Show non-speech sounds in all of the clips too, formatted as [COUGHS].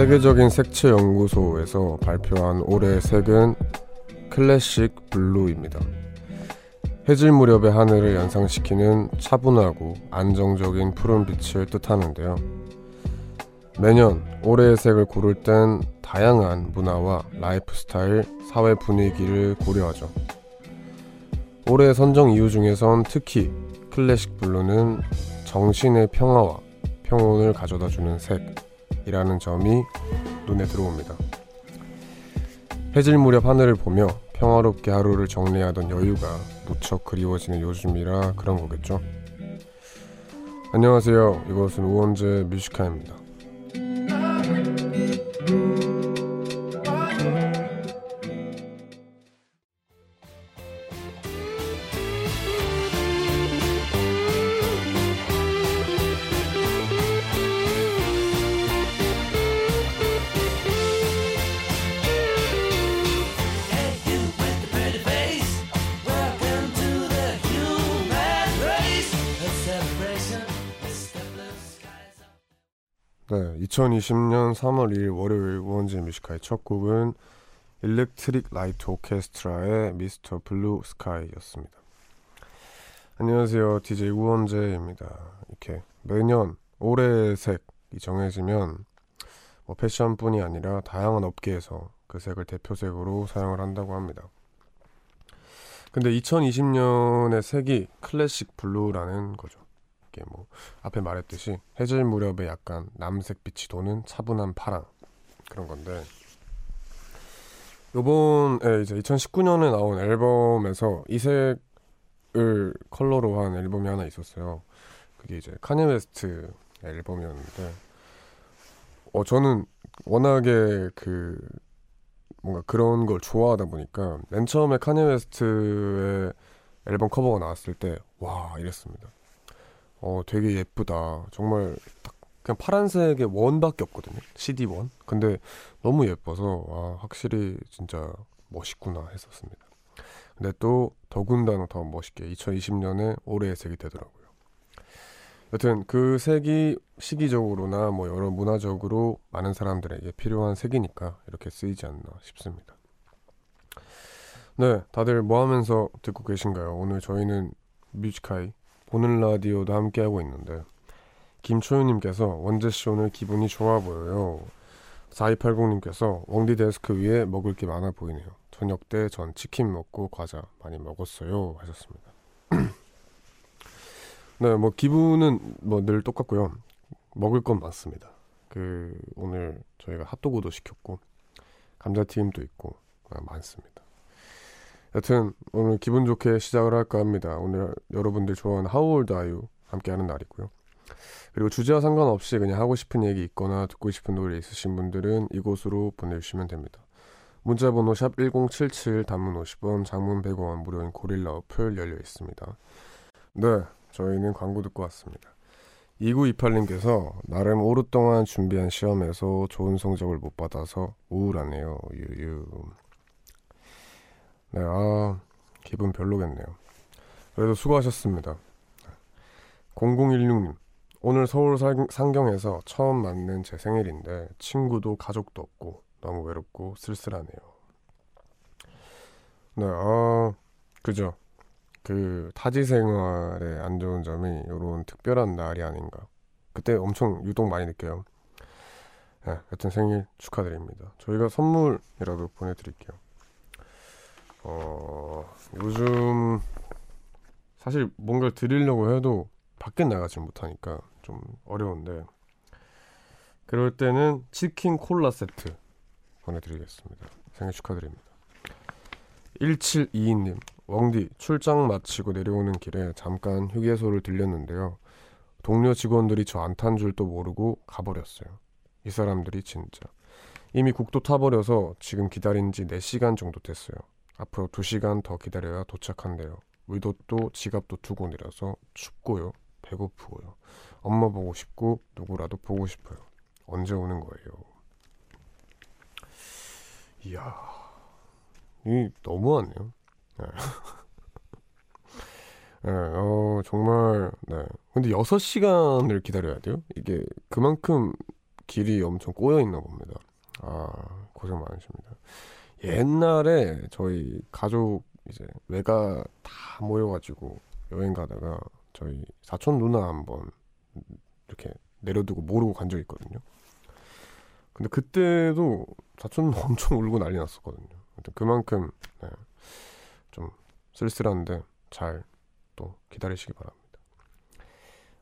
세계적인 색채 연구소에서 발표한 올해의 색은 Classic Blue입니다. 해질 무렵의 하늘을 연상시키는 차분하고 안정적인 푸른 빛을 뜻하는데요. 매년 올해의 색을 고를 땐 다양한 문화와 라이프 스타일, 사회 분위기를 고려하죠. 올해 선정 이유 중에선 특히 Classic Blue는 정신의 평화와 평온을 가져다 주는 색 이라는 점이 눈에 들어옵니다. 해질 무렵 하늘을 보며 평화롭게 하루를 정리하던 여유가 무척 그리워지는 요즘이라 그런 거겠죠. 안녕하세요. 이것은 우원재 뮤지카입니다. 2020년 3월 2일 월요일 우원재 Music High의 첫 곡은 Electric Light Orchestra의 Mr. Blue Sky였습니다. 안녕하세요. DJ 우원재입니다. 이렇게 매년 올해의 색이 정해지면 뭐 패션뿐이 아니라 다양한 업계에서 그 색을 대표색으로 사용을 한다고 합니다. 근데 2020년의 색이 Classic Blue라는 거죠. 이게 뭐 앞에 말했듯이 해질 무렵에 약간 남색 빛이 도는 차분한 파랑 그런 건데 요번에 이제 2019년에 나온 앨범에서 이 색을 컬러로 한 앨범이 하나 있었어요. 그게 이제 카니 웨스트 앨범이었는데 어 저는 워낙에 그 뭔가 그런 걸 좋아하다 보니까 맨 처음에 카니 웨스트의 앨범 커버가 나왔을 때 와 이랬습니다. 어, 되게 예쁘다. 정말 딱 그냥 파란색의 원밖에 없거든요. CD 원. 근데 너무 예뻐서 와, 확실히 진짜 멋있구나 했었습니다. 근데 또 더군다나 더 멋있게 2020년에 올해의 색이 되더라고요. 여튼 그 색이 시기적으로나 뭐 여러 문화적으로 많은 사람들에게 필요한 색이니까 이렇게 쓰이지 않나 싶습니다. 네, 다들 뭐 하면서 듣고 계신가요? 오늘 저희는 뮤지카이 보는 라디오도 함께하고 있는데 김초윤님께서 원재씨 오늘 기분이 좋아 보여요. 4280님께서 웡디 데스크 위에 먹을 게 많아 보이네요. 저녁 때 전 치킨 먹고 과자 많이 먹었어요. 하셨습니다. [CLEARS THROAT] 네 뭐 기분은 뭐 늘 똑같고요. 먹을 건 많습니다. 그 오늘 저희가 핫도그도 시켰고 감자튀김도 있고 아, 많습니다 여튼 오늘 기분 좋게 시작을 할까 합니다. 오늘 여러분들 좋아하는 Are You 함께하는 날이고요. 그리고 주제와 상관없이 그냥 하고 싶은 얘기 있거나 듣고 싶은 노래 있으신 분들은 이곳으로 보내주시면 됩니다. 문자번호 샵 1077 단문 50원 장문 100원 무료인 고릴라 어플 열려 있습니다. 네 저희는 광고 듣고 왔습니다. 2928님께서 나름 오랫동안 준비한 시험에서 좋은 성적을 못 받아서 우울하네요. 유유. 네, 아, 기분 별로겠네요. 그래도 수고하셨습니다. 0016님, 오늘 서울 상경에서 처음 맞는 제 생일인데 친구도 가족도 없고 너무 외롭고 쓸쓸하네요. 네, 아, 그죠. 그 타지 생활에 안 좋은 점이 이런 특별한 날이 아닌가. 그때 엄청 유독 많이 느껴요. 네, 여튼 생일 축하드립니다. 저희가 선물이라도 보내드릴게요. 어, 요즘 사실 뭔가를 드리려고 해도 밖에 나가지 못하니까 좀 어려운데 그럴 때는 치킨 콜라 세트 보내드리겠습니다. 생일 축하드립니다. 1722님, 웡디 출장 마치고 내려오는 길에 잠깐 휴게소를 들렸는데요. 동료 직원들이 저 안 탄 줄도 모르고 가버렸어요. 이 사람들이 진짜. 이미 국도 타버려서 지금 기다린 지 4시간 정도 됐어요. 앞으로 2시간 더 기다려야 도착한대요. 의도도 지갑도 두고 내려서 춥고요. 배고프고요. 엄마 보고 싶고 누구라도 보고 싶어요. 언제 오는 거예요? 이야, 이 너무하네요. 네. [LAUGHS] 네, 어, 정말, 네. 근데 6시간을 기다려야 돼요? 이게 그만큼 길이 엄청 꼬여 있나 봅니다. 아, 고생 많으십니다. 옛날에 저희 가족 이제 외가 다 모여가지고 여행 가다가 저희 사촌 누나 한 번 이렇게 내려두고 모르고 간 적이 있거든요. 근데 그때도 사촌 [LAUGHS] 엄청 울고 난리 났었거든요. 그만큼 네, 좀 쓸쓸한데 잘 또 기다리시기 바랍니다.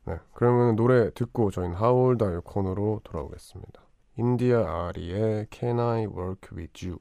네, 그러면 노래 듣고 저희는 You 코너로 돌아오겠습니다. 인디아 아리의 Can I Work With You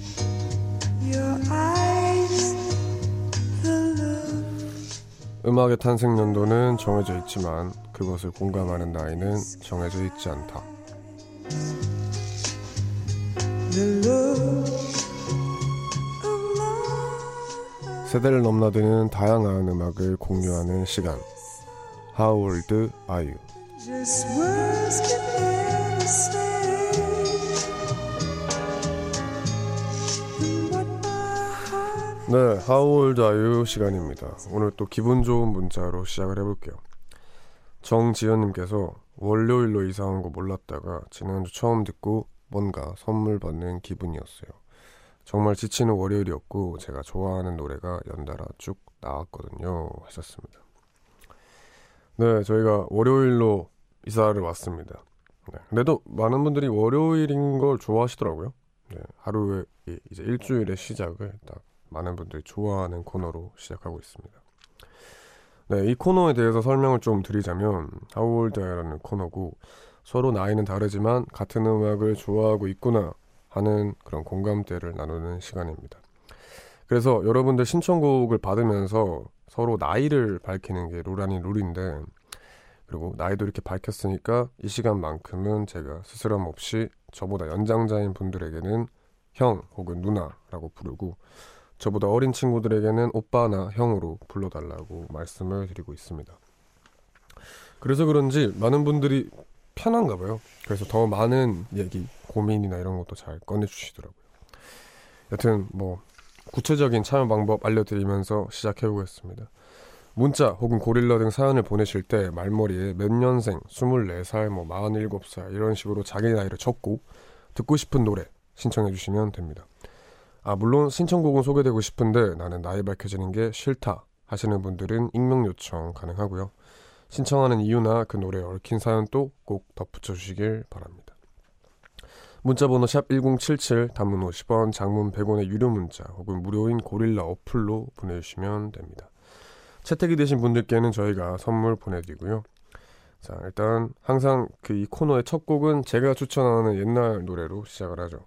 음악의 탄생 연도는 정해져 있지만 그것을 공감하는 나이는 정해져 있지 않다. 세대를 넘나드는 다양한 음악을 공유하는 시간. How old are you? 네, How old are you 시간입니다. 오늘 또 기분 좋은 문자로 시작을 해볼게요. 정지연님께서 월요일로 이사한 거 몰랐다가 지난주 처음 듣고 뭔가 선물 받는 기분이었어요. 정말 지치는 월요일이었고 제가 좋아하는 노래가 연달아 쭉 나왔거든요. 하셨습니다. 네, 저희가 월요일로 이사를 왔습니다. 네, 그래도 많은 분들이 월요일인 걸 좋아하시더라고요. 네, 하루에 이제 일주일의 시작을 딱 많은 분들이 좋아하는 코너로 시작하고 있습니다. 네, 이 코너에 대해서 설명을 좀 드리자면 하울드라는 코너고 서로 나이는 다르지만 같은 음악을 좋아하고 있구나 하는 그런 공감대를 나누는 시간입니다. 그래서 여러분들 신청곡을 받으면서 서로 나이를 밝히는 게 룰 아닌 룰인데 그리고 나이도 이렇게 밝혔으니까 이 시간만큼은 제가 스스럼 없이 저보다 연장자인 분들에게는 형 혹은 누나라고 부르고 저보다 어린 친구들에게는 오빠나 형으로 불러달라고 말씀을 드리고 있습니다. 그래서 그런지 많은 분들이 편한가 봐요. 그래서 더 많은 얘기, 고민이나 이런 것도 잘 꺼내주시더라고요. 여튼 뭐 구체적인 참여 방법 알려드리면서 시작해보겠습니다. 문자 혹은 고릴라 등 사연을 보내실 때 말머리에 몇 년생, 24살, 뭐 47살 이런 식으로 자기 나이를 적고 듣고 싶은 노래 신청해 주시면 됩니다. 아, 물론 신청곡은 소개되고 싶은데 나는 나이 밝혀지는 게 싫다 하시는 분들은 익명 요청 가능하고요. 신청하는 이유나 그 노래에 얽힌 사연도 꼭 덧붙여 주시길 바랍니다. 문자번호 샵 1077, 단문 50원, 장문 100원의 유료 문자 혹은 무료인 고릴라 어플로 보내주시면 됩니다. 채택이 되신 분들께는 저희가 선물 보내드리고요. 자, 일단 항상 그 이 코너의 첫 곡은 제가 추천하는 옛날 노래로 시작을 하죠.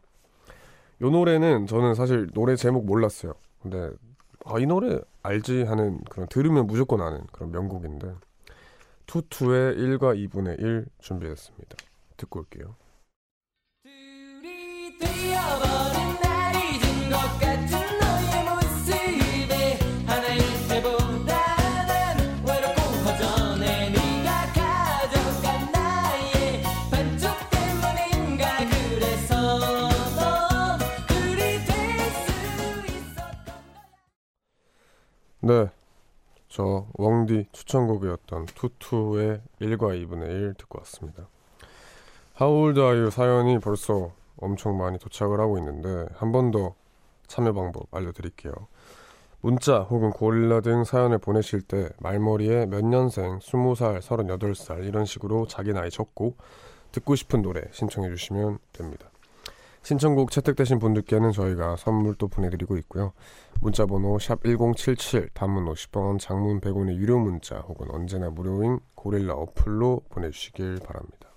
요 노래는 저는 사실 노래 제목 몰랐어요. 근데 아, 이 노래 알지 하는 그런 들으면 무조건 아는 그런 명곡인데 투투의 1과 2분의 1 준비했습니다. 듣고 올게요. 네. 저 웡디 추천곡이었던 투투의 1과 2분의 1 듣고 왔습니다. 하울드 아유 사연이 벌써 엄청 많이 도착을 하고 있는데 한 번 더 참여 방법 알려드릴게요. 문자 혹은 고릴라 등 사연을 보내실 때 말머리에 몇 년생, 20살, 38살 이런 식으로 자기 나이 적고 듣고 싶은 노래 신청해 주시면 됩니다. 신청곡 채택되신 분들께는 저희가 선물도 보내드리고 있고요. 문자번호 샵 1077, 단문 50원, 장문 100원의 유료 문자 혹은 언제나 무료인 고릴라 어플로 보내주시길 바랍니다.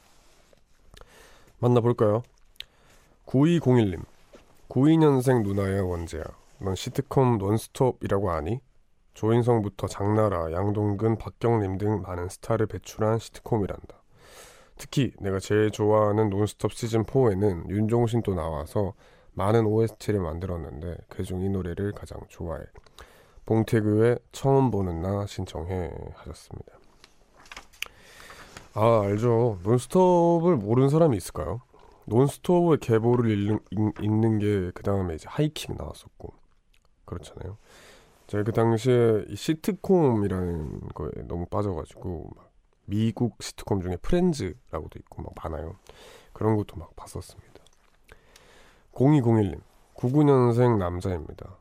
만나볼까요? 9201님 92년생 누나야 원재야 넌 시트콤 논스톱이라고 아니? 조인성부터 장나라, 양동근, 박경림 등 많은 스타를 배출한 시트콤이란다. 특히 내가 제일 좋아하는 논스톱 시즌 4에는 윤종신 도 나와서 많은 OST를 만들었는데 그중 이 노래를 가장 좋아해. 봉태규의 처음 보는 나 신청해 하셨습니다. 아 알죠. 논스톱을 모르는 사람이 있을까요? 논스톱의 계보를 읽는, 읽는 게 그 다음에 이제 하이킹 나왔었고 그렇잖아요. 제가 그 당시에 이 시트콤이라는 거에 너무 빠져가지고 막 미국 시트콤 중에 프렌즈라고도 있고 막 많아요. 그런 것도 막 봤었습니다. 0201님 99년생 남자입니다.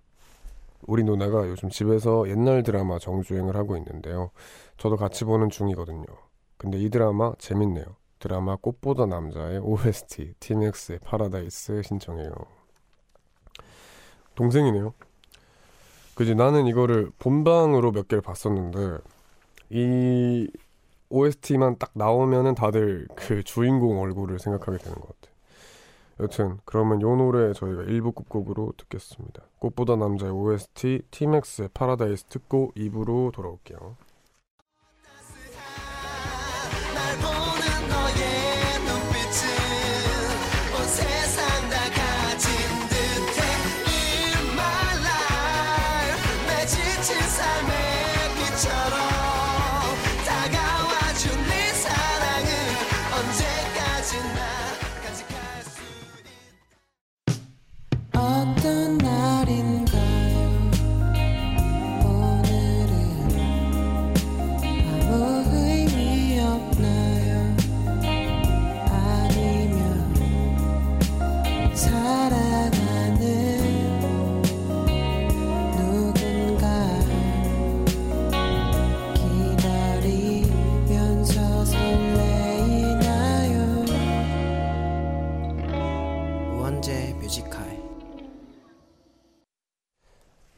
우리 누나가 요즘 집에서 옛날 드라마 정주행을 하고 있는데요. 저도 같이 보는 중이거든요. 근데 이 드라마 재밌네요. 드라마 꽃보다 남자의 OST 티맥스의 파라다이스 신청해요. 동생이네요. 그지 나는 이거를 본방으로 몇 개를 봤었는데 이 OST만 딱 나오면은 다들 그 주인공 얼굴을 생각하게 되는 것 같아. 여튼 그러면 요 노래 저희가 1부 끝곡으로 듣겠습니다. 꽃보다 남자의 OST 티맥스의 파라다이스 듣고 2부로 돌아올게요.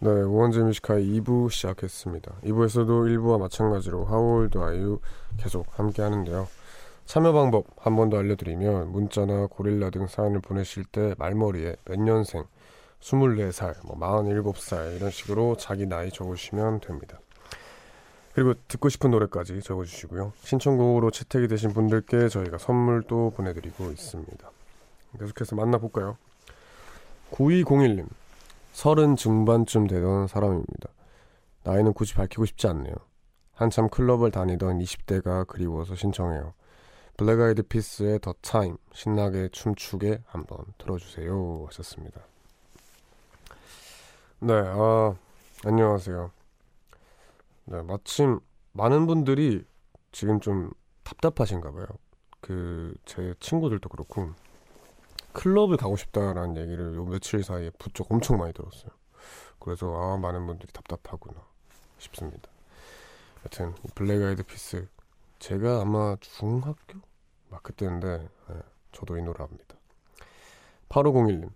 네, 우원재 Music High의 2부 시작했습니다. 2부에서도 1부와 마찬가지로 How old are you 계속 함께 하는데요. 참여 방법 한 번 더 알려드리면 문자나 고릴라 등 사연을 보내실 때 말머리에 몇 년생, 24살, 뭐 47살 이런 식으로 자기 나이 적으시면 됩니다. 그리고 듣고 싶은 노래까지 적어주시고요. 신청곡으로 채택이 되신 분들께 저희가 선물도 보내드리고 있습니다. 계속해서 만나볼까요? 9201님 서른 중반쯤 되던 사람입니다. 나이는 굳이 밝히고 싶지 않네요. 한참 클럽을 다니던 20대가 그리워서 신청해요. Black Eyed Peas의 The Time 신나게 춤추게 한번 들어주세요 하셨습니다. 네, 아, 안녕하세요. 네, 마침 많은 분들이 지금 좀 답답하신가 봐요. 그 제 친구들도 그렇고 클럽을 가고 싶다라는 얘기를 요 며칠 사이에 부쩍 엄청 많이 들었어요. 그래서 아 많은 분들이 답답하구나 싶습니다. 여튼 Black Eyed Peas 제가 아마 중학교 막 그때인데 네, 저도 이 노래 합니다. 8501님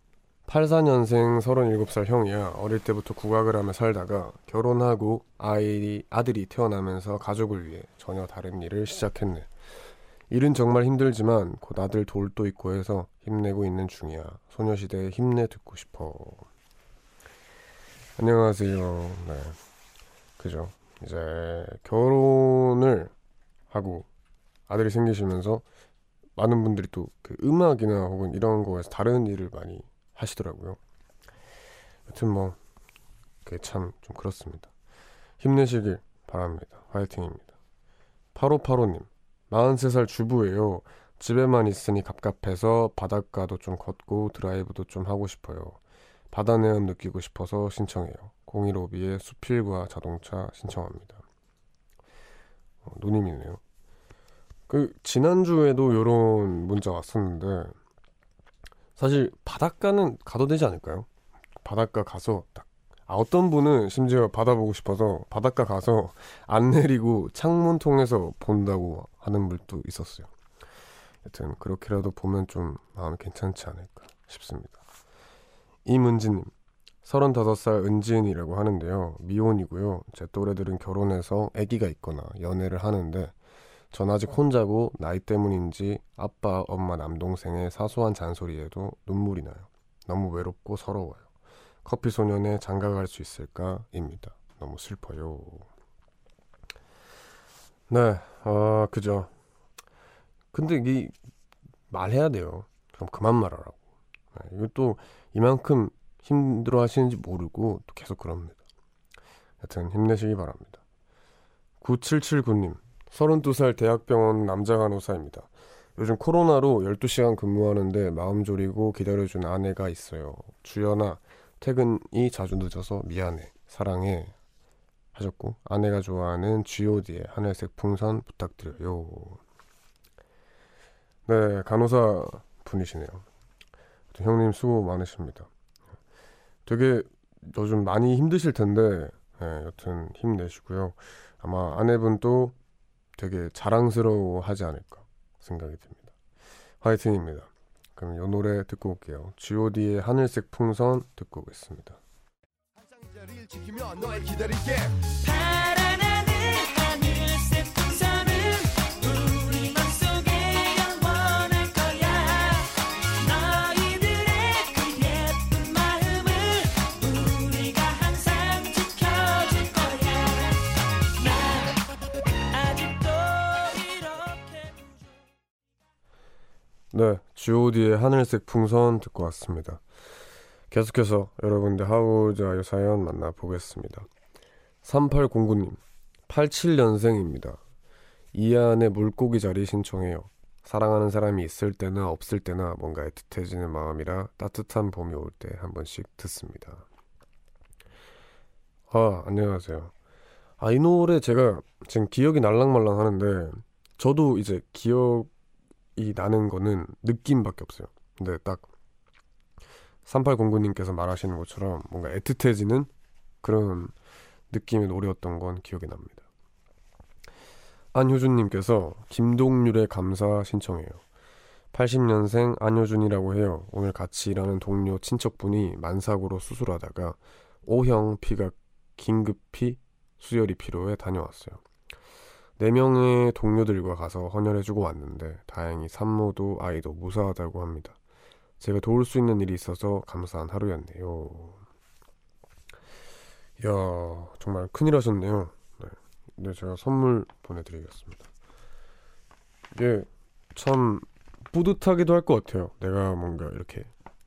84년생 37살 형이야 어릴 때부터 국악을 하며 살다가 결혼하고 아이 아들이 태어나면서 가족을 위해 전혀 다른 일을 시작했네. 일은 정말 힘들지만 곧 아들 돌도 있고 해서 힘내고 있는 중이야. 소녀시대 힘내 듣고 싶어. 안녕하세요. 네. 그죠. 이제 결혼을 하고 아들이 생기시면서 많은 분들이 또 그 음악이나 혹은 이런 거에서 다른 일을 많이 하시더라고요. 여튼 뭐 그게 참 좀 그렇습니다. 힘내시길 바랍니다. 화이팅입니다. 8585님 43살 주부예요. 집에만 있으니 갑갑해서 바닷가도 좀 걷고 드라이브도 좀 하고 싶어요. 바다 내음 느끼고 싶어서 신청해요. 015B의 수필과 자동차 신청합니다. 어, 누님이네요. 그 지난주에도 이런 문자 왔었는데 사실 바닷가는 가도 되지 않을까요? 바닷가 가서 딱 아, 어떤 분은 심지어 바다 보고 싶어서 바닷가 가서 안 내리고 창문 통해서 본다고 하는 분도 있었어요. 여튼 그렇게라도 보면 좀 마음이 괜찮지 않을까 싶습니다. 이문진님, 35살 은지은이라고 하는데요. 미혼이고요. 제 또래들은 결혼해서 아기가 있거나 연애를 하는데 전 아직 혼자고 나이 때문인지 아빠, 엄마, 남동생의 사소한 잔소리에도 눈물이 나요. 너무 외롭고 서러워요. 커피 소년에 장가갈 수 있을까입니다. 너무 슬퍼요. 네, 아, 그죠. 근데 이게 말해야 돼요. 그럼 그만 말하라고. 네, 이것도 이만큼 힘들어 하시는지 모르고 또 계속 그럽니다. 여튼 힘내시기 바랍니다. 9779님, 32살 대학병원 남자 간호사입니다. 요즘 코로나로 12시간 근무하는데 마음 졸이고 기다려준 아내가 있어요. 주연아, 퇴근이 자주 늦어서 미안해. 사랑해. 하셨고, 아내가 좋아하는 god의 하늘색 풍선 부탁드려요. 네, 간호사 분이시네요. 형님 수고 많으십니다. 되게 요즘 많이 힘드실 텐데, 네, 여튼 힘내시고요. 아마 아내분도 되게 자랑스러워 하지 않을까 생각이 듭니다. 화이팅입니다. 그럼 이 노래 듣고 올게요. god의 하늘색 풍선 듣고 오겠습니다. 네, G.O.D의 하늘색 풍선 듣고 왔습니다. 계속해서 여러분들 하우자의 사연 만나보겠습니다. 3809님, 87년생입니다. 이 안에 물고기 자리 신청해요. 사랑하는 사람이 있을 때나 없을 때나 뭔가 애틋해지는 마음이라 따뜻한 봄이 올 때 한 번씩 듣습니다. 아, 안녕하세요. 아, 이 노래 제가 지금 기억이 날랑말랑 하는데, 저도 이제 기억, 이 나는 거는 느낌밖에 없어요. 근데 딱 3809님께서 말하시는 것처럼 뭔가 애틋해지는 그런 느낌의 노래였던 건 기억이 납니다. 안효준님께서 김동률의 감사 신청해요. 80년생 안효준이라고 해요. 오늘 같이 일하는 동료 친척분이 만삭으로 수술하다가 O형 피가 긴급히 수혈이 필요해 다녀왔어요. 4명의 동료들과 가서 헌혈해주고 왔는데 다행히 산모도 아이도 무사하다고 합니다. 제가 도울 수 있는 일이 있어서 감사한 하루였네요. 이야, 정말 큰일 하셨네요. 네. 네, 제가 선물 보내드리겠습니다. 이게 참 뿌듯하기도 할 것 같아요. 내가 뭔가 이렇게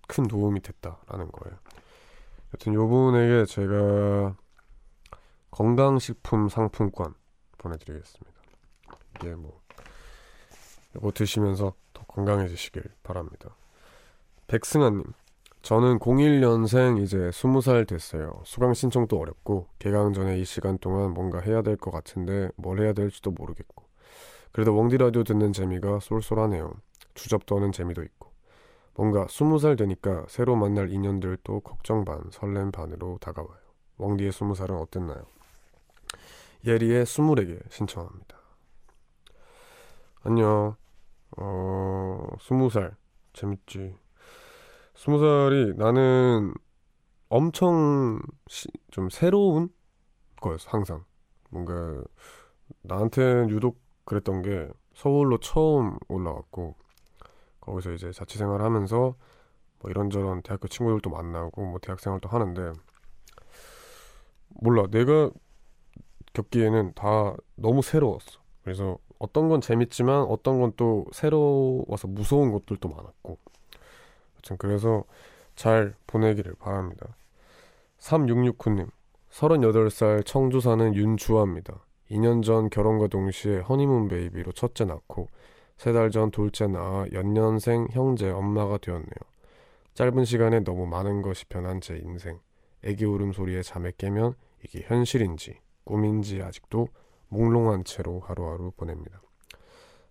큰 도움이 됐다라는 거예요. 여튼 요분에게 제가 건강식품 상품권 보내드리겠습니다. 이게 뭐 이거 드시면서 더 건강해지시길 바랍니다. 백승아님, 저는 01년생 이제 20살 됐어요. 수강 신청도 어렵고 개강 전에 이 시간 동안 뭔가 해야 될 것 같은데 뭘 해야 될지도 모르겠고 그래도 웡디 라디오 듣는 재미가 쏠쏠하네요. 주접 떠는 재미도 있고 뭔가 20살 되니까 새로 만날 인연들도 걱정 반 설렘 반으로 다가와요. 웡디의 20살은 어땠나요? 예리의 스물에게 신청합니다. 안녕. 어, 스무 살. 재밌지. 스무 살이 나는 엄청 시, 좀 새로운 거였어, 항상. 뭔가 나한테는 유독 그랬던 게 서울로 처음 올라왔고 거기서 이제 자취 생활 하면서 뭐 이런저런 대학교 친구들도 만나고 뭐 대학 생활도 하는데 몰라 내가 겪기에는 다 너무 새로웠어. 그래서 어떤 건 재밌지만 어떤 건 또 새로워서 무서운 것들도 많았고 아무튼 그래서 잘 보내기를 바랍니다. 3669님 38살 청주 사는 윤주아입니다. 2년 전 결혼과 동시에 허니문 베이비로 첫째 낳고 3달 전 둘째 낳아 연년생 형제 엄마가 되었네요. 짧은 시간에 너무 많은 것이 변한 제 인생. 애기 울음소리에 잠에 깨면 이게 현실인지 꿈인지 아직도 몽롱한 채로 하루하루 보냅니다.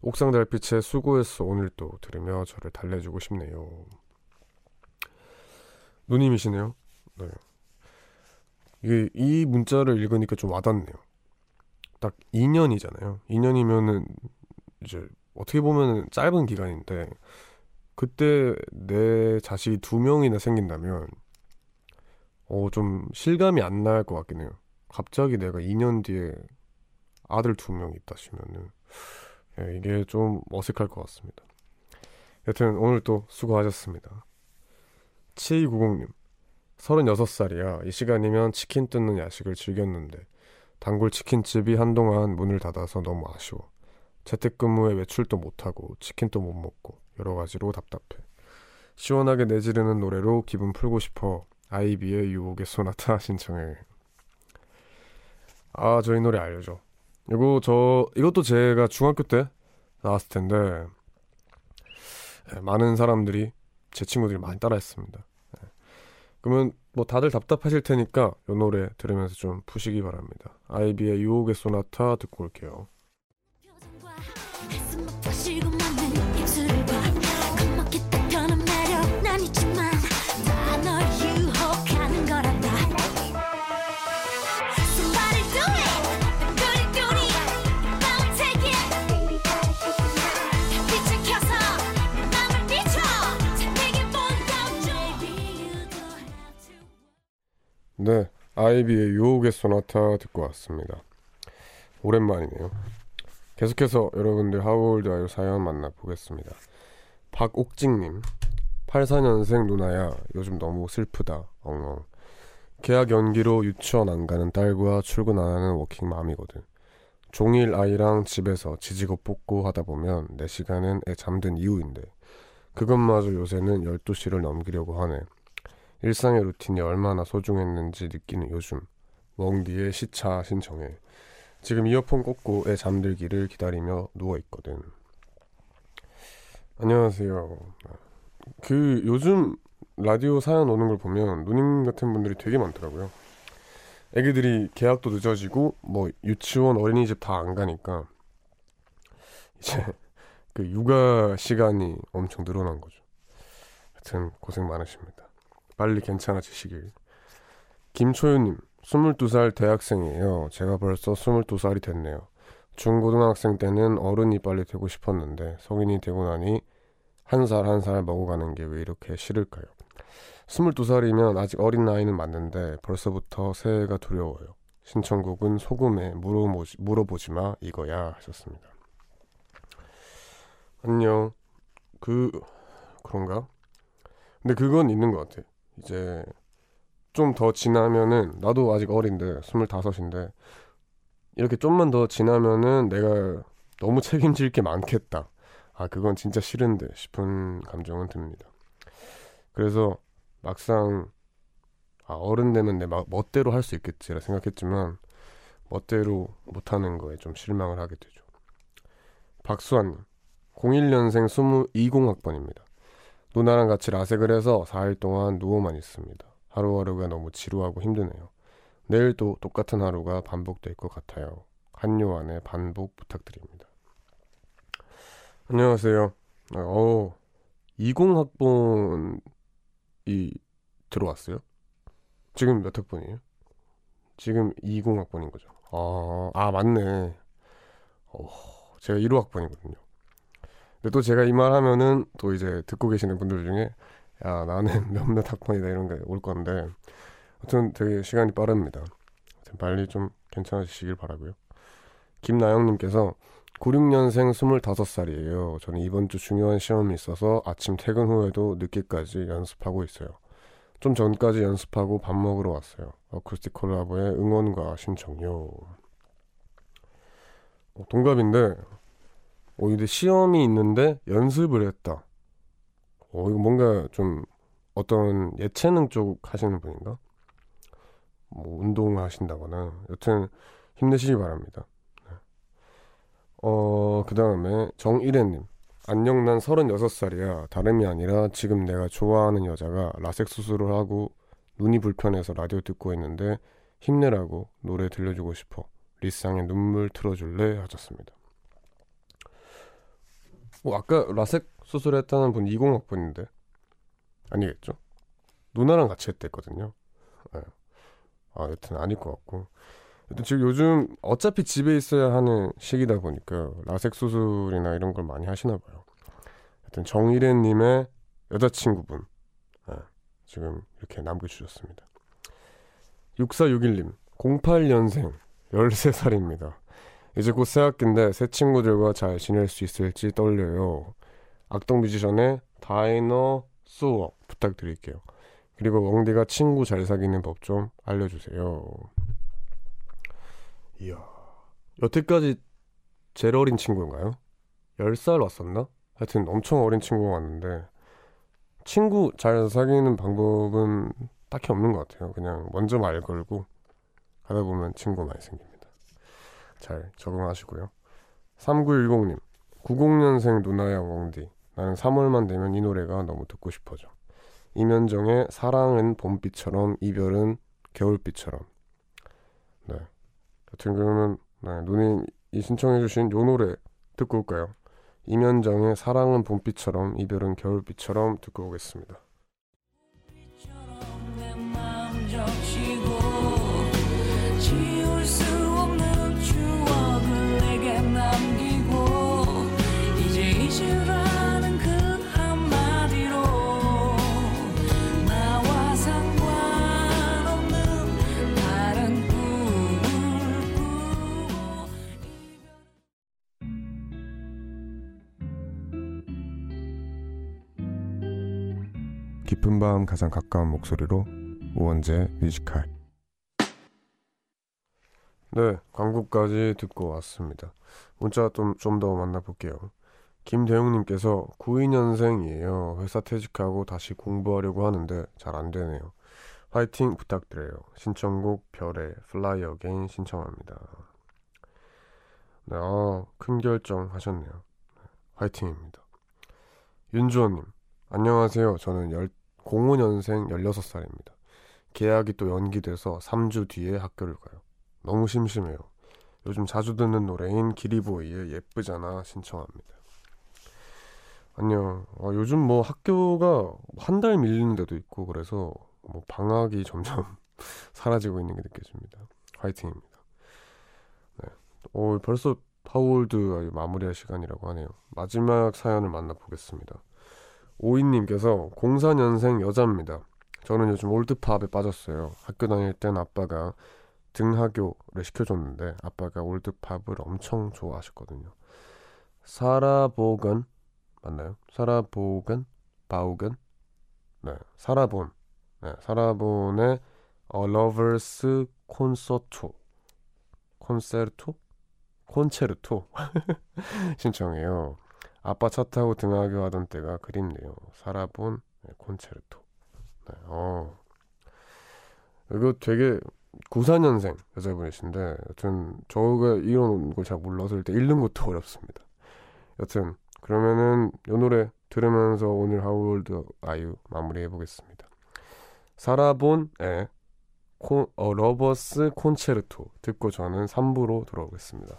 옥상 달빛에 수고했어 오늘도 들으며 저를 달래주고 싶네요. 누님이시네요. 네. 이게 이 문자를 읽으니까 좀 와닿네요. 딱 2년이잖아요. 2년이면은 이제 어떻게 보면 짧은 기간인데 그때 내 자식이 두 명이나 생긴다면 어 좀 실감이 안 날 것 같긴 해요. 갑자기 내가 2년 뒤에 아들 두 명 있다 시면은 예, 이게 좀 어색할 것 같습니다. 여튼 오늘 또 수고하셨습니다. 7290님 36살이야. 이 시간이면 치킨 뜯는 야식을 즐겼는데 단골 치킨집이 한동안 문을 닫아서 너무 아쉬워. 재택근무에 외출도 못하고 치킨도 못 먹고 여러 가지로 답답해. 시원하게 내지르는 노래로 기분 풀고 싶어. 아이비의 유혹의 소나타 신청해. 아, 저 이 노래 알죠. 이거 저 이것도 제가 중학교 때 나왔을 텐데 네, 많은 사람들이 제 친구들이 많이 따라했습니다. 네. 그러면 뭐 다들 답답하실 테니까 이 노래 들으면서 좀 푸시기 바랍니다. 아이비의 유혹의 소나타 듣고 올게요. 네, 아이비의 유혹의 소나타 듣고 왔습니다. 오랜만이네요. 계속해서 여러분들 하울드 아유 사연 만나보겠습니다. 박옥직님, 84년생 누나야, 요즘 너무 슬프다, 엉엉. 계약 연기로 유치원 안 가는 딸과 출근 안 하는 워킹맘이거든. 종일 아이랑 집에서 지지고 뽑고 하다 보면 내 시간은 애 잠든 이후인데 그것마저 요새는 12시를 넘기려고 하네. 일상의 루틴이 얼마나 소중했는지 느끼는 요즘 웡디의 시차 신청해 지금 이어폰 꽂고 애 잠들기를 기다리며 누워있거든. 안녕하세요. 그 요즘 라디오 사연 오는 걸 보면 누님 같은 분들이 되게 많더라고요. 애기들이 계약도 늦어지고 뭐 유치원 어린이집 다 안 가니까 이제 그 육아 시간이 엄청 늘어난 거죠. 하여튼 고생 많으십니다 빨리 괜찮아지시길. 김초윤님, 22살 대학생이에요. 제가 벌써 22살이 됐네요. 중고등학생 때는 어른이 빨리 되고 싶었는데 성인이 되고 나니 한살 한 살 먹어가는 게 왜 이렇게 싫을까요? 22살이면 아직 어린 나이는 맞는데 벌써부터 새해가 두려워요. 신청곡은 소금에 물어보지, 물어보지 마 이거야 하셨습니다. 안녕. 그 그런가? 근데 그건 있는 것 같아. 이제 좀 더 지나면은 나도 아직 어린데 스물다섯인데 이렇게 좀만 더 지나면은 내가 너무 책임질 게 많겠다. 아 그건 진짜 싫은데 싶은 감정은 듭니다. 그래서 막상 아 어른 되면 내 멋대로 할 수 있겠지라 생각했지만 멋대로 못하는 거에 좀 실망을 하게 되죠. 박수환님 01년생 20학번입니다. 누나랑 같이 라섹을 해서 4일 동안 누워만 있습니다. 하루하루가 너무 지루하고 힘드네요. 내일도 똑같은 하루가 반복될 것 같아요. 한요 안에 반복 부탁드립니다. 안녕하세요. 어, 20학번이 들어왔어요? 지금 몇 학번이에요? 지금 20학번인 거죠. 아, 아 맞네. 어, 제가 1호학번이거든요. 근데 또 제가 이 말 하면은 또 이제 듣고 계시는 분들 중에 야 나는 [LAUGHS] 몇몇 학번이다 이런 게 올 건데 아무튼 되게 시간이 빠릅니다. 빨리 좀 괜찮으시길 바라고요. 김나영님께서 96년생 25살이에요. 저는 이번 주 중요한 시험이 있어서 아침 퇴근 후에도 늦게까지 연습하고 있어요. 좀 전까지 연습하고 밥 먹으러 왔어요. 어쿠스틱 콜라보의 응원과 신청요. 어, 동갑인데 어, 근데 시험이 있는데 연습을 했다. 어, 이거 뭔가 좀 어떤 예체능 쪽 하시는 분인가? 뭐 운동하신다거나 여튼 힘내시기 바랍니다. 네. 어, 그 다음에 정일애님. 안녕, 난 36살이야. 다름이 아니라 지금 내가 좋아하는 여자가 라섹 수술을 하고 눈이 불편해서 라디오 듣고 있는데 힘내라고 노래 들려주고 싶어. 리쌍의 눈물 틀어줄래? 하셨습니다. 뭐 아까 라섹 수술했다는 분 20학번인데 아니겠죠? 누나랑 같이 했댔거든요. 네. 아 여튼 아닐 것 같고 여튼 지금 요즘 어차피 집에 있어야 하는 시기다 보니까 라섹 수술이나 이런 걸 많이 하시나 봐요. 여튼 정일애님의 여자친구분 네. 지금 이렇게 남겨주셨습니다. 6461님 08년생 13살입니다. 이제 곧 새학기인데 새 친구들과 잘 지낼 수 있을지 떨려요. 악동 뮤지션의 다이너 수어 부탁드릴게요. 그리고 웡디가 친구 잘 사귀는 법 좀 알려주세요. 이야, 여태까지 제일 어린 친구인가요? 10살 왔었나? 하여튼 엄청 어린 친구가 왔는데 친구 잘 사귀는 방법은 딱히 없는 것 같아요. 그냥 먼저 말 걸고 하다 보면 친구 많이 생깁니다. 잘 적응하시고요. 3910님 90년생 누나야 웡디 나는 3월만 되면 이 노래가 너무 듣고 싶어져. 이면정의 사랑은 봄비처럼 이별은 겨울비처럼 네. 여튼 그러면 네, 누님 이 신청해주신 요 노래 듣고 올까요? 이면정의 사랑은 봄비처럼 이별은 겨울비처럼 듣고 오겠습니다. 깊은 밤 가장 가까운 목소리로 우원재 Music High. 네 광고까지 듣고 왔습니다. 문자 좀 좀 더 만나볼게요. 김대웅님께서 92년생이에요. 회사 퇴직하고 다시 공부하려고 하는데 잘 안 되네요. 화이팅 부탁드려요. 신청곡 별의 Fly Again 신청합니다. 네, 아, 큰 결정 하셨네요. 화이팅입니다. 윤주원님 안녕하세요. 저는 05년생 16살입니다. 계약이 또 연기돼서 3주 뒤에 학교를 가요. 너무 심심해요. 요즘 자주 듣는 노래인 기리보이의 예쁘잖아 신청합니다. 안녕. 어, 요즘 뭐 학교가 한 달 밀리는 데도 있고 그래서 뭐 방학이 [LAUGHS] 점점 사라지고 있는 게 느껴집니다. 화이팅입니다. 네. 어, 벌써 How Old 마무리할 시간이라고 하네요. 마지막 사연을 만나보겠습니다. 오이님께서 04년생 여자입니다. 저는 요즘 old pop에 빠졌어요. 학교 다닐 땐 아빠가 등하교를 시켜줬는데 아빠가 old pop을 엄청 좋아하셨거든요. 사라보건 맞나요? 사라보건 바우건 네 사라본 네 사라본의 어, Lover's 콘서트 concerto 콘체르토 신청해요. 아빠 차 타고 등하교 하던 때가 그립네요. 사라 본 네, 콘체르토. 네, 어. 이거 되게 94년생 여자분이신데 여튼 저가 이런 걸 잘 몰라서 일단 읽는 것도 [LAUGHS] 어렵습니다. 여튼 그러면은 이 노래 들으면서 오늘 How Old Are You 마무리해 보겠습니다. 살아본의 콘, 어, 러버스 콘체르토 듣고 저는 3부로 돌아오겠습니다.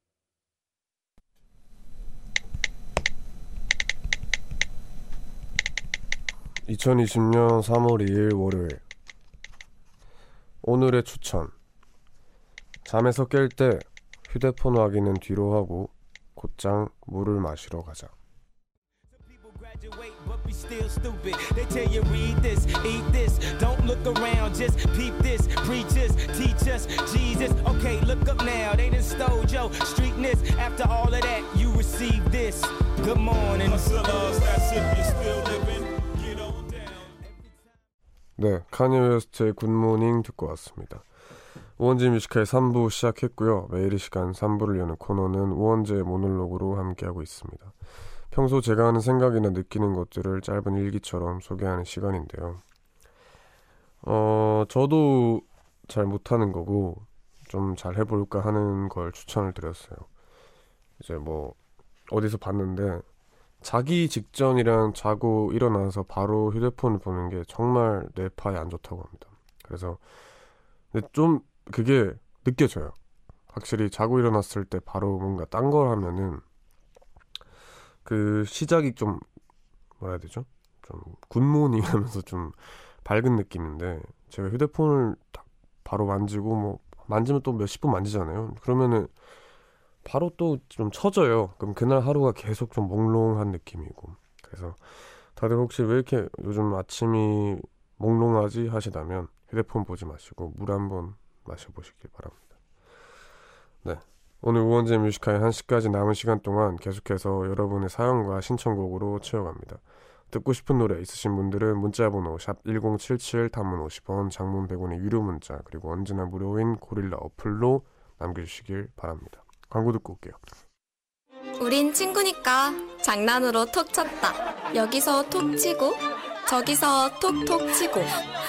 2020년 3월 2일 월요일 오늘의 추천 잠에서 깰 때 휴대폰 확인은 뒤로 하고 곧장 물을 마시러 가자 but we still stupid. They tell you read this, eat this, don't look around, just peep this, preach us, teach us, Jesus. Okay, look up now, they done stole your streetness. After all of that, you receive this. Good morning. Hustlers, that's if you're still living. 네, Kanye West의 Good Morning 듣고 왔습니다. 우원재 Music High 3부 시작했고요. 매일 이 시간 3부를 여는 코너는 우원재의 모놀로그로 함께하고 있습니다. 평소 제가 하는 생각이나 느끼는 것들을 짧은 일기처럼 소개하는 시간인데요. 어, 저도 잘 못하는 거고 좀 잘 해볼까 하는 걸 추천을 드렸어요. 이제 뭐 어디서 봤는데 자기 직전이랑 자고 일어나서 바로 휴대폰을 보는 게 정말 뇌파에 안 좋다고 합니다. 그래서 근데 좀 그게 느껴져요. 확실히 자고 일어났을 때 바로 뭔가 딴 걸 하면은 그 시작이 좀 뭐라 해야 되죠? 좀 굿모닝 하면서 [LAUGHS] 좀 밝은 느낌인데 제가 휴대폰을 바로 만지고 뭐 만지면 또 몇십 분 만지잖아요. 그러면은 바로 또 좀 처져요. 그럼 그날 하루가 계속 좀 몽롱한 느낌이고. 그래서 다들 혹시 왜 이렇게 요즘 아침이 몽롱하지 하시다면 휴대폰 보지 마시고 물 한 번 마셔보시길 바랍니다. 네. 오늘 우원재 Music High 1시까지 남은 시간 동안 계속해서 여러분의 사연과 신청곡으로 채워갑니다. 듣고 싶은 노래 있으신 분들은 문자번호 샵 1077 단문 50원 장문 100원의 유료 문자 그리고 언제나 무료인 고릴라 어플로 남겨주시길 바랍니다. 광고 듣고 올게요. 우린 친구니까 장난으로 톡 쳤다. 여기서 톡 치고 저기서 톡톡 치고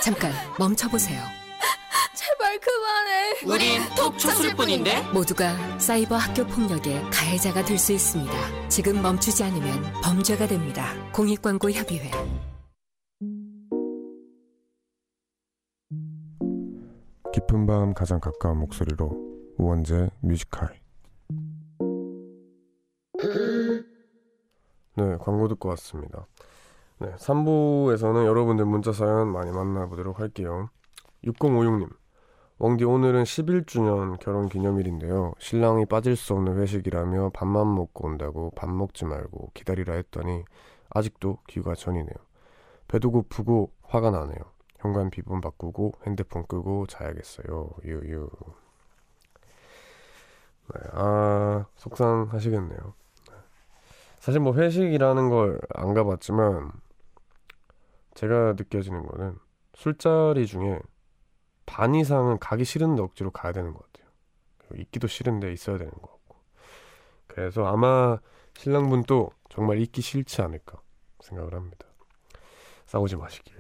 잠깐 멈춰보세요. [LAUGHS] 제발 그만해. 우린 톡 쳤을 뿐인데 모두가 사이버 학교 폭력의 가해자가 될 수 있습니다. 지금 멈추지 않으면 범죄가 됩니다. 공익광고협의회. 깊은 밤 가장 가까운 목소리로 우원재 뮤지컬 [COUGHS] 네 광고 듣고 왔습니다 네 3부에서는 여러분들 문자 사연 많이 만나보도록 할게요 6056님 웡디 오늘은 11주년 결혼 기념일인데요 신랑이 빠질 수 없는 회식이라며 밥만 먹고 온다고 밥 먹지 말고 기다리라 했더니 아직도 귀가 전이네요 배도 고프고 화가 나네요 현관 비번 바꾸고 핸드폰 끄고 자야겠어요. 유유. 네, 아 속상하시겠네요. 네. 사실 뭐 회식이라는 걸 안 가봤지만 제가 느껴지는 거는 술자리 중에 반 이상은 가기 싫은데 억지로 가야 되는 것 같아요. 있기도 싫은데 있어야 되는 것 같고. 그래서 아마 신랑분도 정말 있기 싫지 않을까 생각을 합니다. 싸우지 마시길.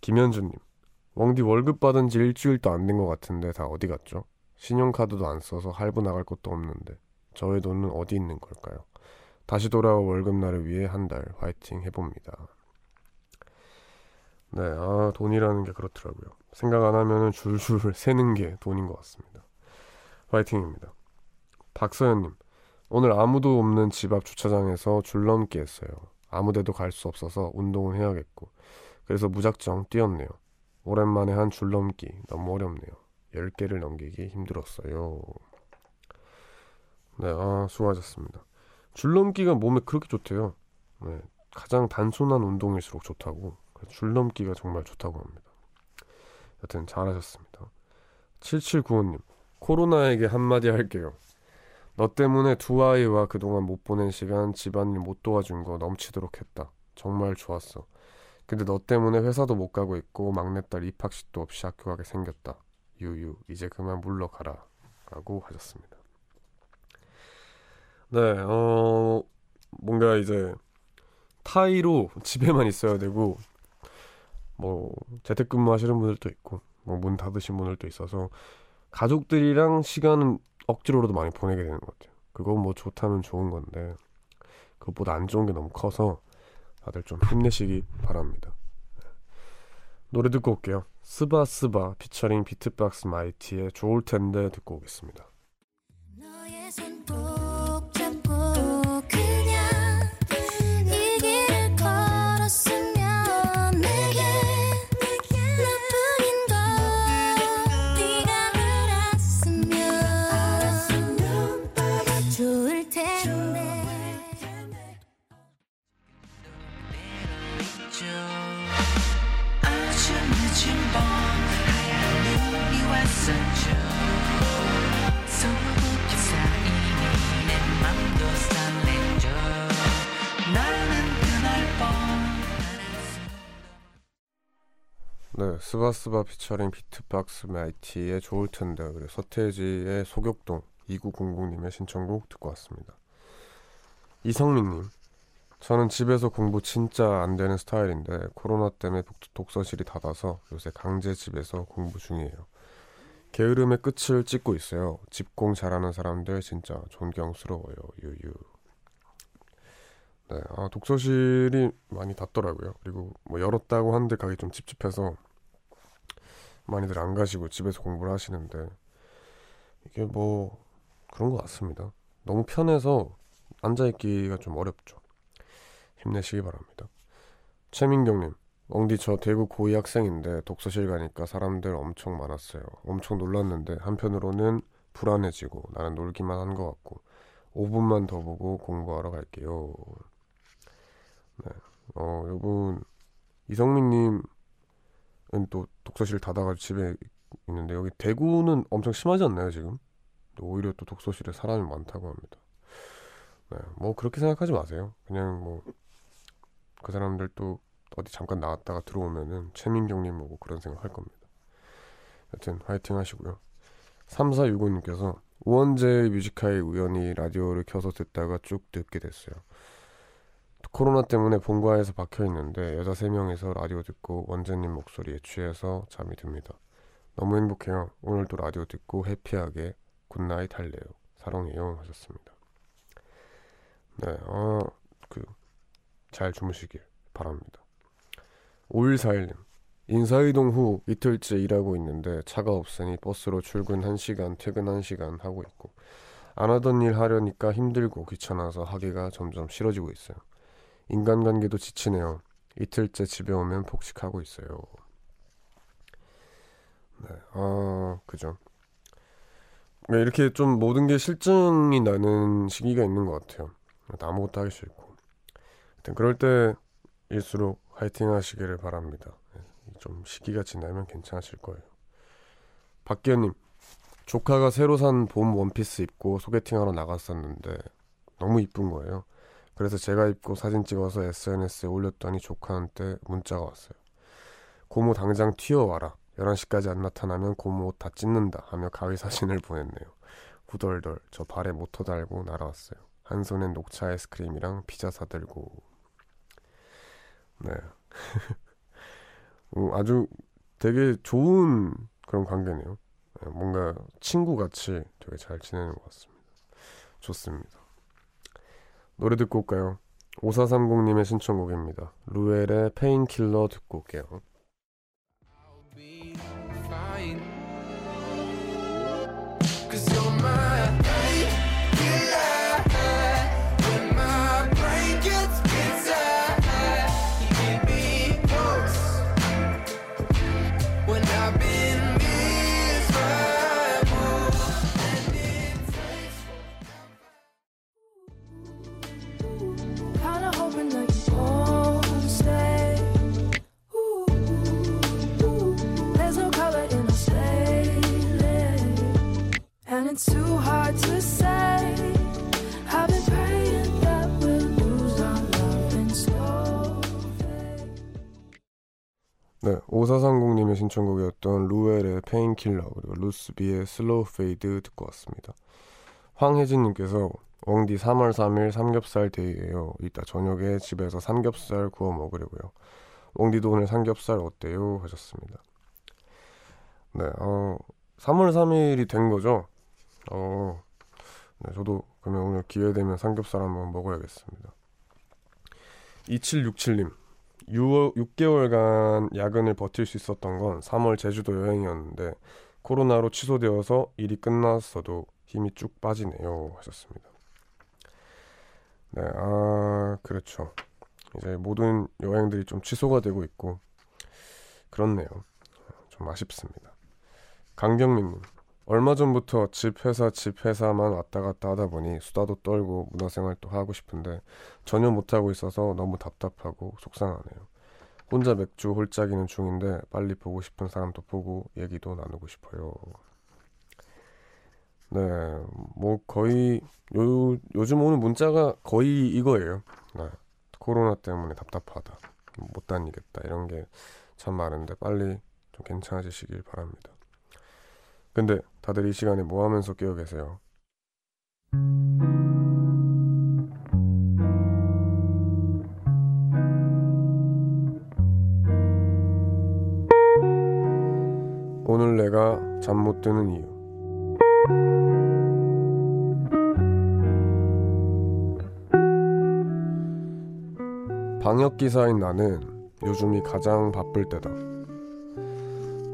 김현주님, 웡디 월급 받은 지 일주일도 안 된 것 같은데 다 어디 갔죠? 신용카드도 안 써서 할부 나갈 것도 없는데 저의 돈은 어디 있는 걸까요? 다시 돌아올 월급날을 위해 한 달 화이팅 해봅니다. 네, 아 돈이라는 게 그렇더라고요. 생각 안 하면은 줄줄 [LAUGHS] 새는 게 돈인 것 같습니다. 화이팅입니다. 박서연님, 오늘 아무도 없는 집 앞 주차장에서 줄넘기 했어요. 아무 데도 갈 수 없어서 운동을 해야겠고 그래서 무작정 뛰었네요. 오랜만에 한 줄넘기 너무 어렵네요. 10개를 넘기기 힘들었어요. 네, 아, 수고하셨습니다. 줄넘기가 몸에 그렇게 좋대요. 네, 가장 단순한 운동일수록 좋다고. 줄넘기가 정말 좋다고 합니다. 여튼 잘하셨습니다. 7795님, 코로나에게 한마디 할게요. 너 때문에 두 아이와 그동안 못 보낸 시간 집안일 못 도와준 거 넘치도록 했다. 정말 좋았어. 근데 너 때문에 회사도 못 가고 있고 막내딸 입학식도 없이 학교 가게 생겼다. 유유 이제 그만 물러가라 라고 하셨습니다. 네, 어 뭔가 이제 타이로 집에만 있어야 되고 뭐 재택근무 하시는 분들도 있고 뭐 문 닫으신 분들도 있어서 가족들이랑 시간은 억지로라도 많이 보내게 되는 것 같아요. 그건 뭐 좋다면 좋은 건데 그것보다 안 좋은 게 너무 커서 다들 좀 힘내시기 바랍니다. 노래 듣고 올게요. 스바스바 피처링 비트박스 마이티의 좋을 텐데 듣고 오겠습니다. 스바스바 피처링 비트박스 마이티의 좋을 텐데 그리고 서태지의 소격동 2900님의 신청곡 듣고 왔습니다. 이성민님, 저는 집에서 공부 진짜 안 되는 스타일인데 코로나 때문에 독서실이 닫아서 요새 강제 집에서 공부 중이에요. 게으름의 끝을 찍고 있어요. 집공 잘하는 사람들 진짜 존경스러워요. 유유. 네, 아, 독서실이 많이 닫더라고요. 그리고 뭐 열었다고 하는데 가기 좀 찝찝해서 많이들 안 가시고 집에서 공부를 하시는데 이게 뭐 그런 것 같습니다. 너무 편해서 앉아있기가 좀 어렵죠. 힘내시기 바랍니다. 최민경님, 엉디 저 대구 고2 학생인데 독서실 가니까 사람들 엄청 많았어요. 엄청 놀랐는데 한편으로는 불안해지고 나는 놀기만 한 것 같고 5분만 더 보고 공부하러 갈게요. 네. 어, 요분 이성민님은 또 독서실 닫아가지고 집에 있는데 여기 대구는 엄청 심하지 않나요 지금? 오히려 또 독서실에 사람이 많다고 합니다. 네, 뭐 그렇게 생각하지 마세요. 그냥 뭐 그 사람들 또 어디 잠깐 나갔다가 들어오면은 최민경님 보고 그런 생각 할 겁니다. 여튼 화이팅 하시고요. 3465님께서 우원재 뮤지카이 우연히 라디오를 켜서 듣다가 쭉 듣게 됐어요. 코로나 때문에 본가에서 박혀 있는데 여자 3명이서 라디오 듣고 원재님 목소리에 취해서 잠이 듭니다. 너무 행복해요. 오늘도 라디오 듣고 happy하게 good night 할래요. 사랑해요 하셨습니다. 네, 어, 그, 잘 주무시길 바랍니다. 5141님, 인사이동 후 이틀째 일하고 있는데 차가 없으니 버스로 출근 1시간, 퇴근 1시간 하고 있고, 안 하던 일 하려니까 힘들고 귀찮아서 하기가 점점 싫어지고 있어요. 인간관계도 지치네요. 이틀째 집에 오면 폭식하고 있어요. 네, 아, 그죠. 네, 이렇게 좀 모든 게 실증이 나는 시기가 있는 것 같아요. 아무것도 하기 싫고. 하여튼 그럴 때일수록 화이팅 하시기를 바랍니다. 네, 좀 시기가 지나면 괜찮으실 거예요. 박기현님, 조카가 새로 산 봄 원피스 입고 소개팅하러 나갔었는데 너무 이쁜 거예요. 그래서 제가 입고 사진 찍어서 SNS에 올렸더니 조카한테 문자가 왔어요. 고모 당장 튀어와라. 11시까지 안 나타나면 고모 옷 다 찢는다 하며 가위 사진을 보냈네요. 후덜덜 저 발에 모터 달고 날아왔어요. 한 손엔 녹차 아이스크림이랑 피자 사들고 네 어, [LAUGHS] 아주 되게 좋은 그런 관계네요. 네, 뭔가 친구같이 되게 잘 지내는 것 같습니다. 좋습니다. 노래 듣고 올까요? 5430님의 신청곡입니다. 루엘의 Painkiller 듣고 올게요. 네, 5430님의 신청곡이었던 루엘의 Painkiller 그리고 Ruth B의 Slow Fade 듣고 왔습니다. 황혜진님께서 웡디 3월 3일 삼겹살 day예요. 이따 저녁에 집에서 삼겹살 구워 먹으려고요. 웡디도 오늘 삼겹살 어때요? 하셨습니다. 네, 어, 3월 3일이 된 거죠? 어, 네, 저도 그러면 오늘 기회 되면 삼겹살 한번 먹어야겠습니다. 2767님, 6월, 6개월간 야근을 버틸 수 있었던 건 3월 제주도 여행이었는데 코로나로 취소되어서 일이 끝났어도 힘이 쭉 빠지네요 하셨습니다. 네, 아 그렇죠. 이제 모든 여행들이 좀 취소가 되고 있고 그렇네요. 좀 아쉽습니다. 강경민님, 얼마 전부터 집 회사 집 회사만 왔다 갔다 하다 보니 수다도 떨고 문화생활도 하고 싶은데 전혀 못하고 있어서 너무 답답하고 속상하네요. 혼자 맥주 홀짝이는 중인데 빨리 보고 싶은 사람도 보고 얘기도 나누고 싶어요. 네, 뭐 거의 요, 요즘 오는 문자가 거의 이거예요. 네, 코로나 때문에 답답하다, 못 다니겠다 이런 게 참 많은데 빨리 좀 괜찮아지시길 바랍니다. 근데 다들 이 시간에 뭐 하면서 깨어 계세요? 오늘 내가 잠 못 드는 이유. 방역 기사인 나는 요즘이 가장 바쁠 때다.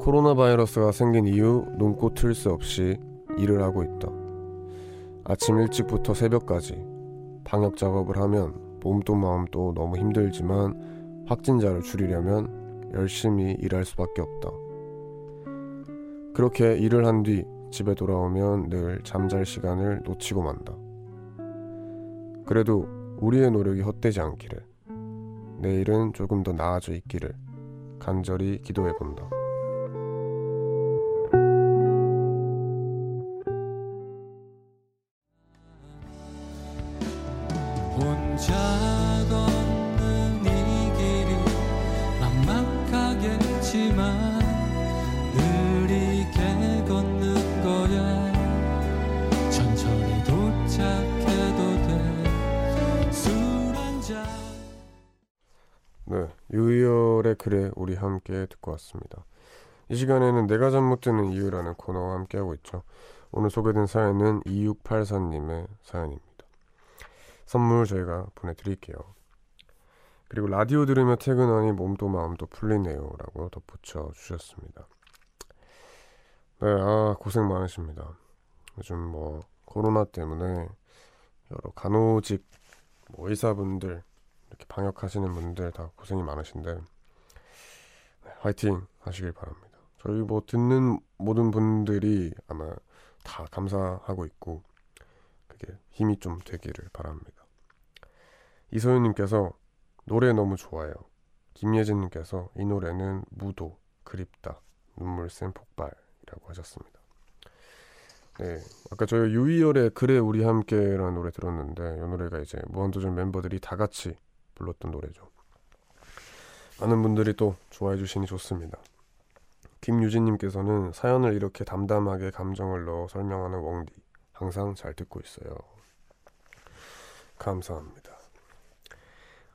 코로나 바이러스가 생긴 이후 눈코 틀 새 없이 일을 하고 있다. 아침 일찍부터 새벽까지 방역 작업을 하면 몸도 마음도 너무 힘들지만 확진자를 줄이려면 열심히 일할 수밖에 없다. 그렇게 일을 한 뒤 집에 돌아오면 늘 잠잘 시간을 놓치고 만다. 그래도 우리의 노력이 헛되지 않기를, 내일은 조금 더 나아져 있기를 간절히 기도해 본다. 이 시간에는 내가 잠 못 드는 이유라는 코너와 함께하고 있죠. 오늘 소개된 사연은 2684님의 사연입니다. 선물 저희가 보내드릴게요. 그리고 라디오 들으며 퇴근하니 몸도 마음도 풀리네요. 라고 덧붙여 주셨습니다. 네, 아, 고생 많으십니다. 요즘 뭐, 코로나 때문에 여러 간호직, 뭐 의사분들, 이렇게 방역하시는 분들 다 고생이 많으신데, 네, 화이팅 하시길 바랍니다. 저희 뭐 듣는 모든 분들이 아마 다 감사하고 있고, 그게 힘이 좀 되기를 바랍니다. 이소연님께서 노래 너무 좋아요. 김예진님께서 이 노래는 무도, 그립다, 눈물 센 폭발이라고 하셨습니다. 네, 아까 저희 유이열의 그래 우리 함께라는 노래 들었는데 이 노래가 이제 무한도전 멤버들이 다 같이 불렀던 노래죠. 많은 분들이 또 좋아해 주시니 좋습니다. 김유진님께서는 사연을 이렇게 담담하게 감정을 넣어 설명하는 웡디 항상 잘 듣고 있어요. 감사합니다.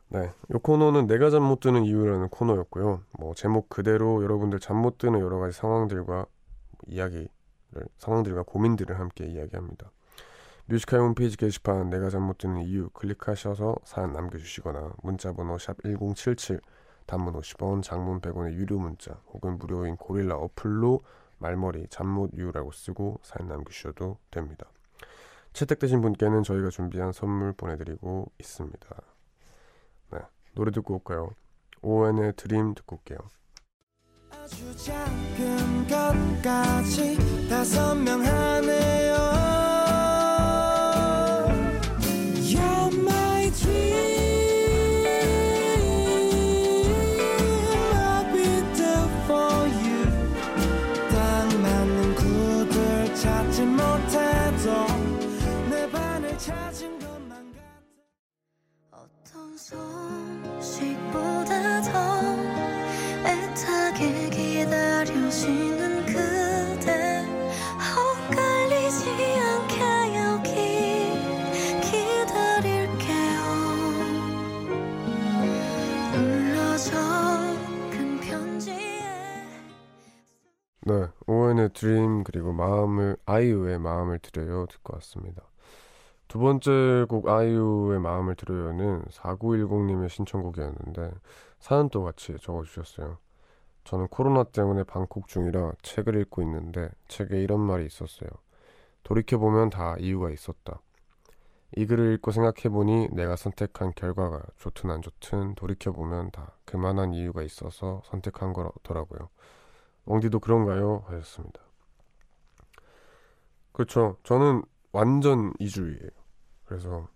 네, 이 코너는 내가 잠 못 드는 이유라는 코너였고요. 뭐 제목 그대로 여러분들 잠 못 드는 여러 가지 상황들과 이야기를 상황들과 고민들을 함께 이야기합니다. 뮤지카이 홈페이지 게시판 내가 잠 못 드는 이유 클릭하셔서 사연 남겨주시거나 문자번호 샵 #1077 단문 50원, 장문 100원의 유료 문자 혹은 무료인 고릴라 어플로 말머리 잠못 이유라고 쓰고 사연 남기셔도 됩니다. 채택되신 분께는 저희가 준비한 선물 보내드리고 있습니다. 네, 노래 듣고 올까요? ON의 드림 듣고 올게요. 아주 작은 것까지 다 선명하네 네, ON의 드림 그리고 마음을 아이유의 마음을 드려요. 듣고 왔습니다. 두 번째 곡 아이유의 마음을 드려요는 4910님의 신청곡이었는데 사연 또 같이 적어주셨어요. 저는 코로나 때문에 방콕 중이라 책을 읽고 있는데 책에 이런 말이 있었어요. 돌이켜보면 다 이유가 있었다. 이 글을 읽고 생각해보니 내가 선택한 결과가 좋든 안 좋든 돌이켜보면 다 그만한 이유가 있어서 선택한 거더라고요. 엉디도 그런가요? 하셨습니다. 그렇죠. 저는 완전 이주의예요. 그래서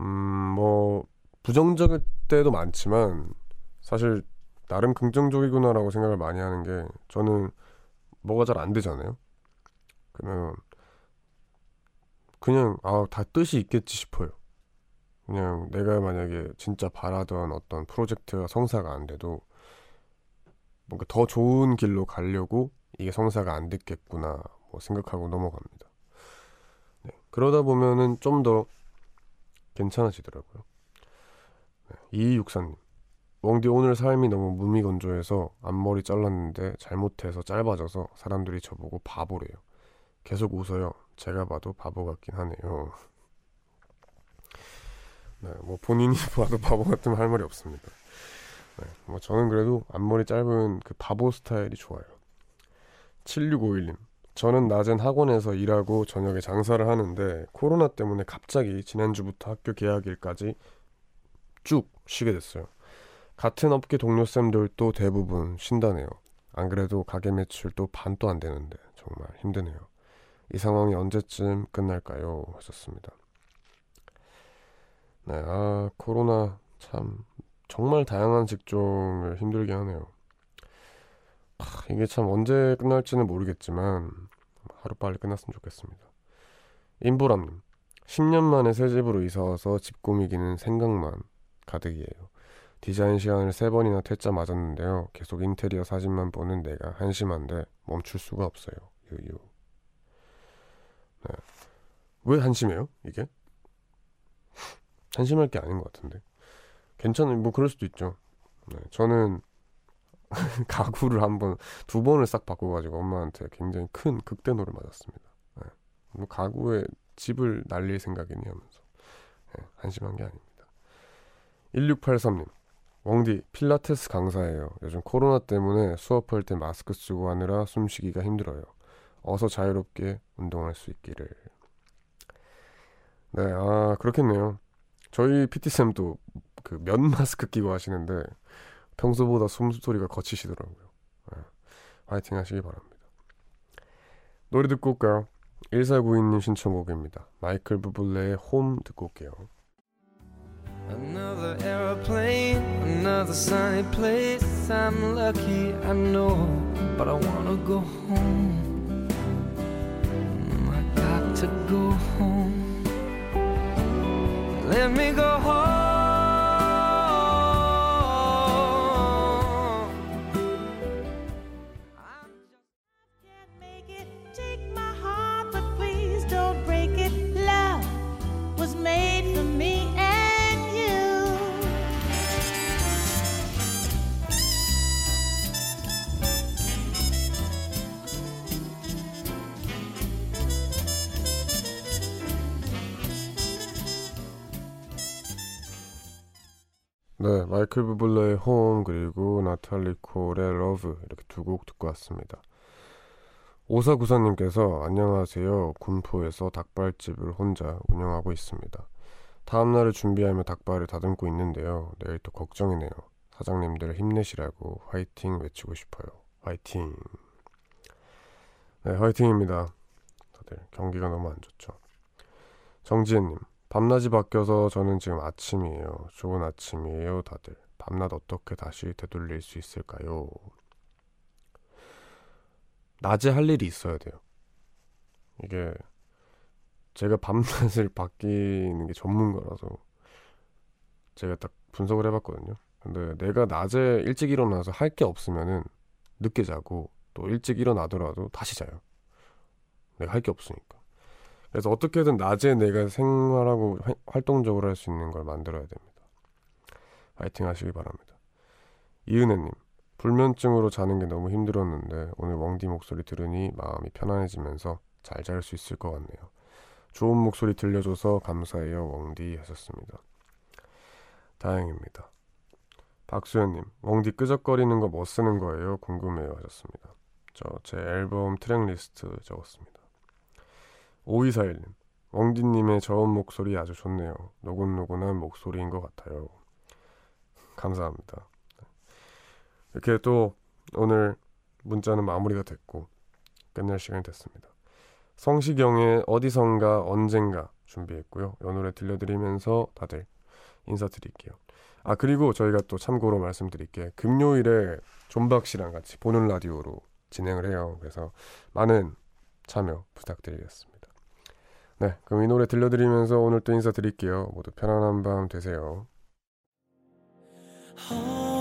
음 뭐 부정적일 때도 많지만 사실 나름 긍정적이구나라고 생각을 많이 하는 게 저는 뭐가 잘 안 되잖아요. 그러면 그냥 아 다 뜻이 있겠지 싶어요. 그냥 내가 만약에 진짜 바라던 어떤 프로젝트가 성사가 안 돼도 뭔가 더 좋은 길로 가려고 이게 성사가 안 됐겠구나 뭐 생각하고 넘어갑니다. 네, 그러다 보면은 좀 더 괜찮아지더라고요. 네, 이육사님, 웡디 오늘 삶이 너무 무미건조해서 앞머리 잘랐는데 잘못해서 짧아져서 사람들이 저보고 바보래요. 계속 웃어요. 제가 봐도 바보 같긴 하네요. 네, 뭐 본인이 [LAUGHS] 봐도 바보 같으면 할 말이 없습니다. 네, 뭐 저는 그래도 앞머리 짧은 그 바보 스타일이 좋아요. 7651님. 저는 낮엔 학원에서 일하고 저녁에 장사를 하는데 코로나 때문에 갑자기 지난주부터 학교 개학일까지 쭉 쉬게 됐어요. 같은 업계 동료 쌤들도 대부분 쉰다네요. 안 그래도 가게 매출도 반도 안 되는데 정말 힘드네요. 이 상황이 언제쯤 끝날까요? 하셨습니다. 네, 아 코로나 참 정말 다양한 직종을 힘들게 하네요. 하, 이게 참 언제 끝날지는 모르겠지만 하루 빨리 끝났으면 좋겠습니다. 임보람님, 10년 만에 새 집으로 이사 와서 집 꾸미기는 생각만 가득이에요. 디자인 시간을 세 번이나 퇴짜 맞았는데요. 계속 인테리어 사진만 보는 내가 한심한데 멈출 수가 없어요. 유유. 네. 왜 한심해요? 이게? 한심할 게 아닌 것 같은데. 괜찮은 뭐 그럴 수도 있죠. 네. 저는 [LAUGHS] 가구를 한 번, 두 번을 싹 바꿔가지고 엄마한테 굉장히 큰 극대노를 맞았습니다. 네. 뭐 가구에 집을 날릴 생각이니 하면서. 네. 한심한 게 아닙니다. 1683님. 웡디, 필라테스 강사예요. 요즘 코로나 때문에 수업할 때 마스크 쓰고 하느라 숨쉬기가 힘들어요. 어서 자유롭게 운동할 수 있기를. 네, 아, 그렇겠네요. 저희 PT쌤도 그 면 마스크 끼고 하시는데 평소보다 숨소리가 거치시더라고요. 네, 화이팅 하시기 바랍니다. 노래 듣고 올까요? 1492님 신청곡입니다. 마이클 부블레의 홈 듣고 올게요. Another aeroplane, another sunny place. I'm lucky, I know, but I wanna go home. Mm, I got to go home. Let me go home. 네, 마이클 부블레의 홈 그리고 나탈리 콜의 Love 이렇게 두 곡 듣고 왔습니다. 오사구사님께서 안녕하세요. 군포에서 닭발집을 혼자 운영하고 있습니다. 다음날을 준비하며 닭발을 다듬고 있는데요. 내일 또 걱정이네요. 사장님들 힘내시라고 화이팅 외치고 싶어요. 화이팅. 네, 화이팅입니다. 다들 경기가 너무 안 좋죠. 정지혜님, 밤낮이 바뀌어서 저는 지금 아침이에요. 좋은 아침이에요, 다들. 밤낮 어떻게 다시 되돌릴 수 있을까요? 낮에 할 일이 있어야 돼요. 이게 제가 밤낮을 [LAUGHS] 바뀌는 게 전문가라서 제가 딱 분석을 해봤거든요. 근데 내가 낮에 일찍 일어나서 할 게 없으면은 늦게 자고 또 일찍 일어나더라도 다시 자요. 내가 할 게 없으니까. 그래서 어떻게든 낮에 내가 생활하고 화- 활동적으로 할 수 있는 걸 만들어야 됩니다. 파이팅 하시기 바랍니다. 이은혜님, 불면증으로 자는 게 너무 힘들었는데 오늘 웡디 목소리 들으니 마음이 편안해지면서 잘 잘 수 있을 것 같네요. 좋은 목소리 들려줘서 감사해요, 웡디 하셨습니다. 다행입니다. 박수현님, 웡디 끄적거리는 거 뭐 쓰는 거예요? 궁금해요 하셨습니다. 저 제 앨범 track list 적었습니다. 5241님, 웡디님의 저음 목소리 아주 좋네요. 노곤노곤한 목소리인 것 같아요. 감사합니다. 이렇게 또 오늘 문자는 마무리가 됐고 끝낼 시간이 됐습니다. 성시경의 어디선가 언젠가 준비했고요. 이 노래 들려드리면서 다들 인사드릴게요. 아 그리고 저희가 또 참고로 말씀드릴 게 금요일에 존박 씨랑 같이 보는 라디오로 진행을 해요. 그래서 많은 참여 부탁드리겠습니다. 네, 그럼 이 노래 들려드리면서 오늘 또 인사드릴게요. 모두 편안한 밤 되세요. home.